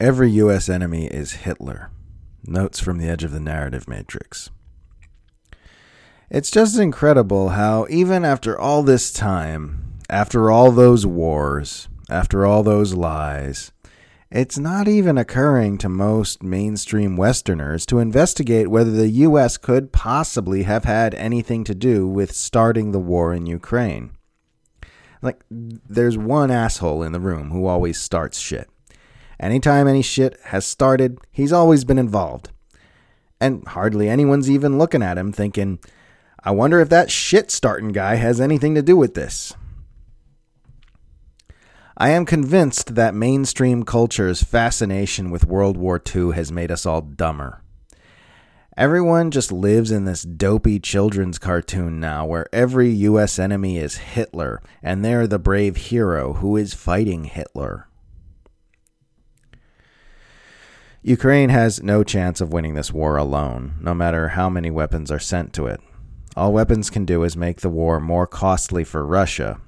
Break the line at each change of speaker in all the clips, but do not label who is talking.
Every U.S. enemy is Hitler. Notes from the edge of the narrative matrix. It's just incredible how, even after all this time, after all those wars, after all those lies, it's not even occurring to most mainstream Westerners to investigate whether the U.S. could possibly have had anything to do with starting the war in Ukraine. Like, there's one asshole in the room who always starts shit. Anytime any shit has started, he's always been involved. And hardly anyone's even looking at him thinking, I wonder if that shit starting guy has anything to do with this. I am convinced that mainstream culture's fascination with World War II has made us all dumber. Everyone just lives in this dopey children's cartoon now where every U.S. enemy is Hitler and they're the brave hero who is fighting Hitler. Ukraine has no chance of winning this war alone, no matter how many weapons are sent to it. All weapons can do is make the war more costly for Russia,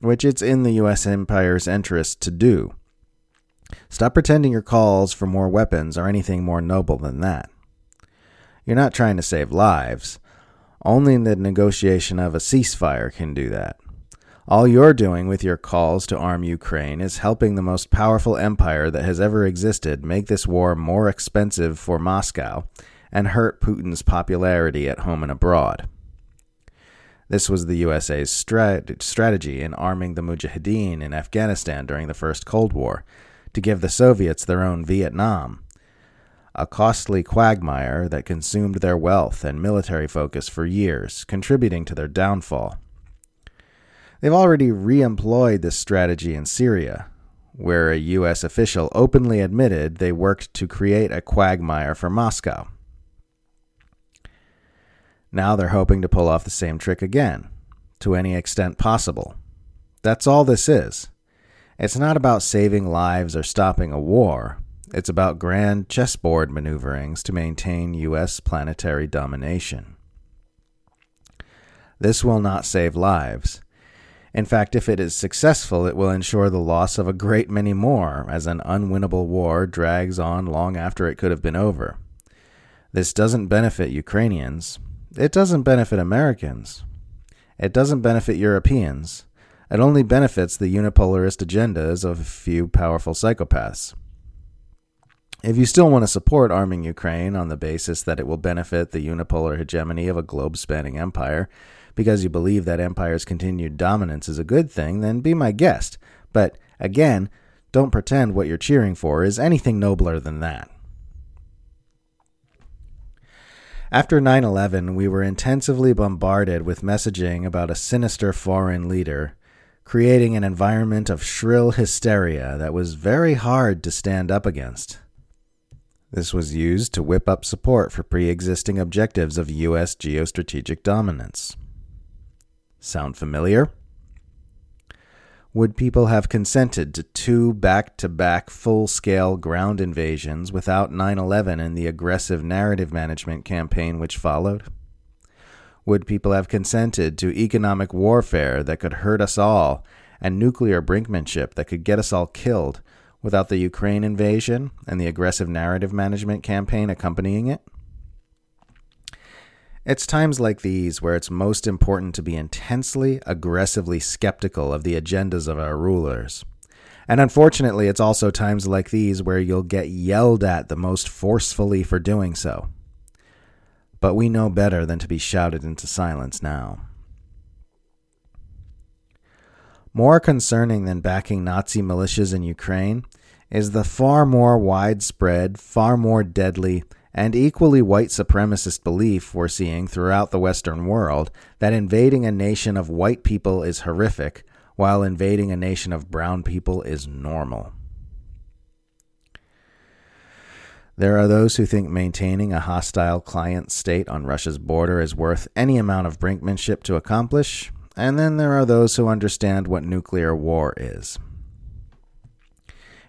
which it's in the U.S. empire's interest to do. Stop pretending your calls for more weapons are anything more noble than that. You're not trying to save lives. Only the negotiation of a ceasefire can do that. All you're doing with your calls to arm Ukraine is helping the most powerful empire that has ever existed make this war more expensive for Moscow and hurt Putin's popularity at home and abroad. This was the USA's strat- strategy in arming the Mujahideen in Afghanistan during the First Cold War, to give the Soviets their own Vietnam. A costly quagmire that consumed their wealth and military focus for years, contributing to their downfall. They've already re employed this strategy in Syria, where a U.S. official openly admitted they worked to create a quagmire for Moscow. Now they're hoping to pull off the same trick again, to any extent possible. That's all this is. It's not about saving lives or stopping a war. It's about grand chessboard maneuverings to maintain U.S. planetary domination. This will not save lives. In fact, if it is successful, it will ensure the loss of a great many more, as an unwinnable war drags on long after it could have been over. This doesn't benefit Ukrainians, it doesn't benefit Americans. It doesn't benefit Europeans. It only benefits the unipolarist agendas of a few powerful psychopaths. If you still want to support arming Ukraine on the basis that it will benefit the unipolar hegemony of a globe spanning empire, because you believe that empire's continued dominance is a good thing, then be my guest. But again, don't pretend what you're cheering for is anything nobler than that. After 9 11, we were intensively bombarded with messaging about a sinister foreign leader, creating an environment of shrill hysteria that was very hard to stand up against. This was used to whip up support for pre existing objectives of U.S. geostrategic dominance. Sound familiar? Would people have consented to two back to back full scale ground invasions without 9 11 and the aggressive narrative management campaign which followed? Would people have consented to economic warfare that could hurt us all and nuclear brinkmanship that could get us all killed without the Ukraine invasion and the aggressive narrative management campaign accompanying it? It's times like these where it's most important to be intensely, aggressively skeptical of the agendas of our rulers. And unfortunately, it's also times like these where you'll get yelled at the most forcefully for doing so. But we know better than to be shouted into silence now. More concerning than backing Nazi militias in Ukraine is the far more widespread, far more deadly, and equally white supremacist belief we're seeing throughout the Western world that invading a nation of white people is horrific, while invading a nation of brown people is normal. There are those who think maintaining a hostile client state on Russia's border is worth any amount of brinkmanship to accomplish, and then there are those who understand what nuclear war is.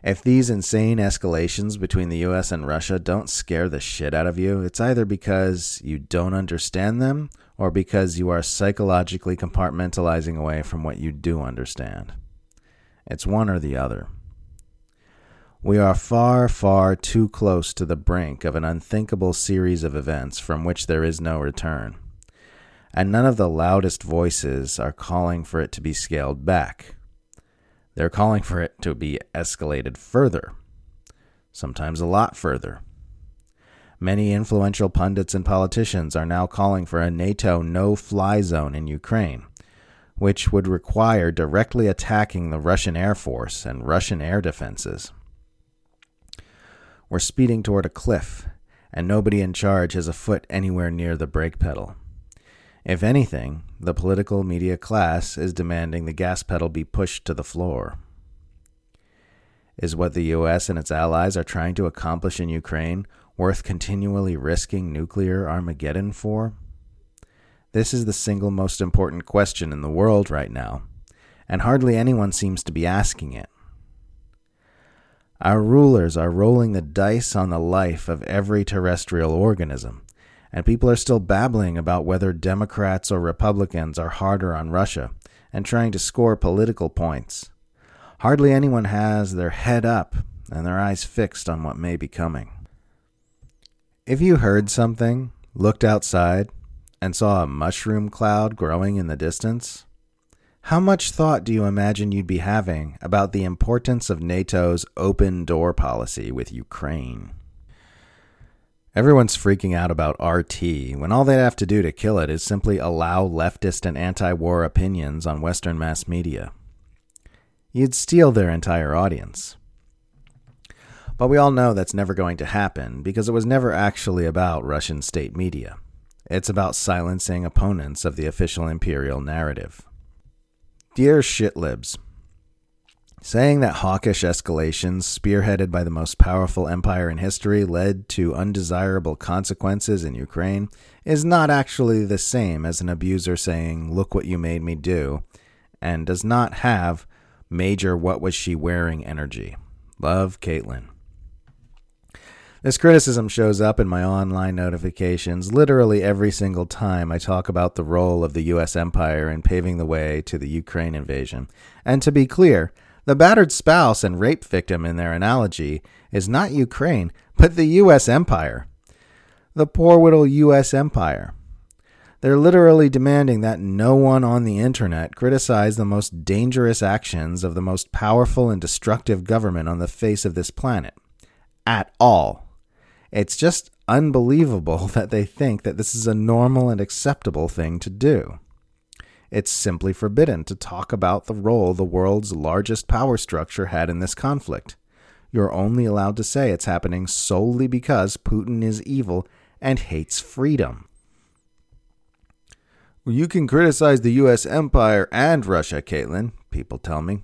If these insane escalations between the US and Russia don't scare the shit out of you, it's either because you don't understand them or because you are psychologically compartmentalizing away from what you do understand. It's one or the other. We are far, far too close to the brink of an unthinkable series of events from which there is no return. And none of the loudest voices are calling for it to be scaled back. They're calling for it to be escalated further, sometimes a lot further. Many influential pundits and politicians are now calling for a NATO no fly zone in Ukraine, which would require directly attacking the Russian Air Force and Russian air defenses. We're speeding toward a cliff, and nobody in charge has a foot anywhere near the brake pedal. If anything, the political media class is demanding the gas pedal be pushed to the floor. Is what the US and its allies are trying to accomplish in Ukraine worth continually risking nuclear Armageddon for? This is the single most important question in the world right now, and hardly anyone seems to be asking it. Our rulers are rolling the dice on the life of every terrestrial organism, and people are still babbling about whether Democrats or Republicans are harder on Russia and trying to score political points. Hardly anyone has their head up and their eyes fixed on what may be coming. If you heard something, looked outside, and saw a mushroom cloud growing in the distance, how much thought do you imagine you'd be having about the importance of NATO's open door policy with Ukraine? Everyone's freaking out about RT when all they have to do to kill it is simply allow leftist and anti war opinions on Western mass media. You'd steal their entire audience. But we all know that's never going to happen because it was never actually about Russian state media. It's about silencing opponents of the official imperial narrative. Dear shitlibs, saying that hawkish escalations spearheaded by the most powerful empire in history led to undesirable consequences in Ukraine is not actually the same as an abuser saying, Look what you made me do, and does not have major what was she wearing energy. Love, Caitlin. This criticism shows up in my online notifications literally every single time I talk about the role of the U.S. empire in paving the way to the Ukraine invasion. And to be clear, the battered spouse and rape victim in their analogy is not Ukraine, but the U.S. empire. The poor little U.S. empire. They're literally demanding that no one on the internet criticize the most dangerous actions of the most powerful and destructive government on the face of this planet. At all. It's just unbelievable that they think that this is a normal and acceptable thing to do. It's simply forbidden to talk about the role the world's largest power structure had in this conflict. You're only allowed to say it's happening solely because Putin is evil and hates freedom. Well, you can criticize the U.S. empire and Russia, Caitlin, people tell me.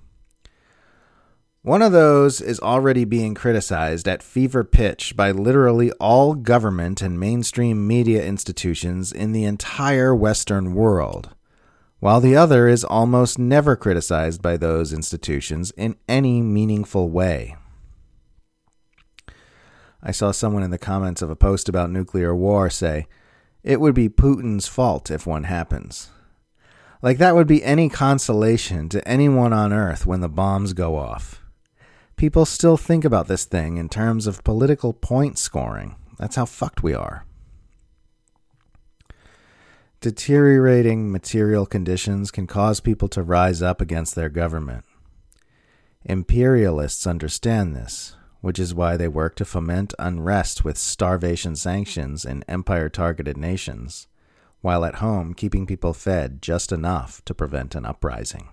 One of those is already being criticized at fever pitch by literally all government and mainstream media institutions in the entire Western world, while the other is almost never criticized by those institutions in any meaningful way. I saw someone in the comments of a post about nuclear war say, It would be Putin's fault if one happens. Like that would be any consolation to anyone on earth when the bombs go off people still think about this thing in terms of political point scoring. That's how fucked we are. Deteriorating material conditions can cause people to rise up against their government. Imperialists understand this, which is why they work to foment unrest with starvation sanctions in empire targeted nations, while at home keeping people fed just enough to prevent an uprising.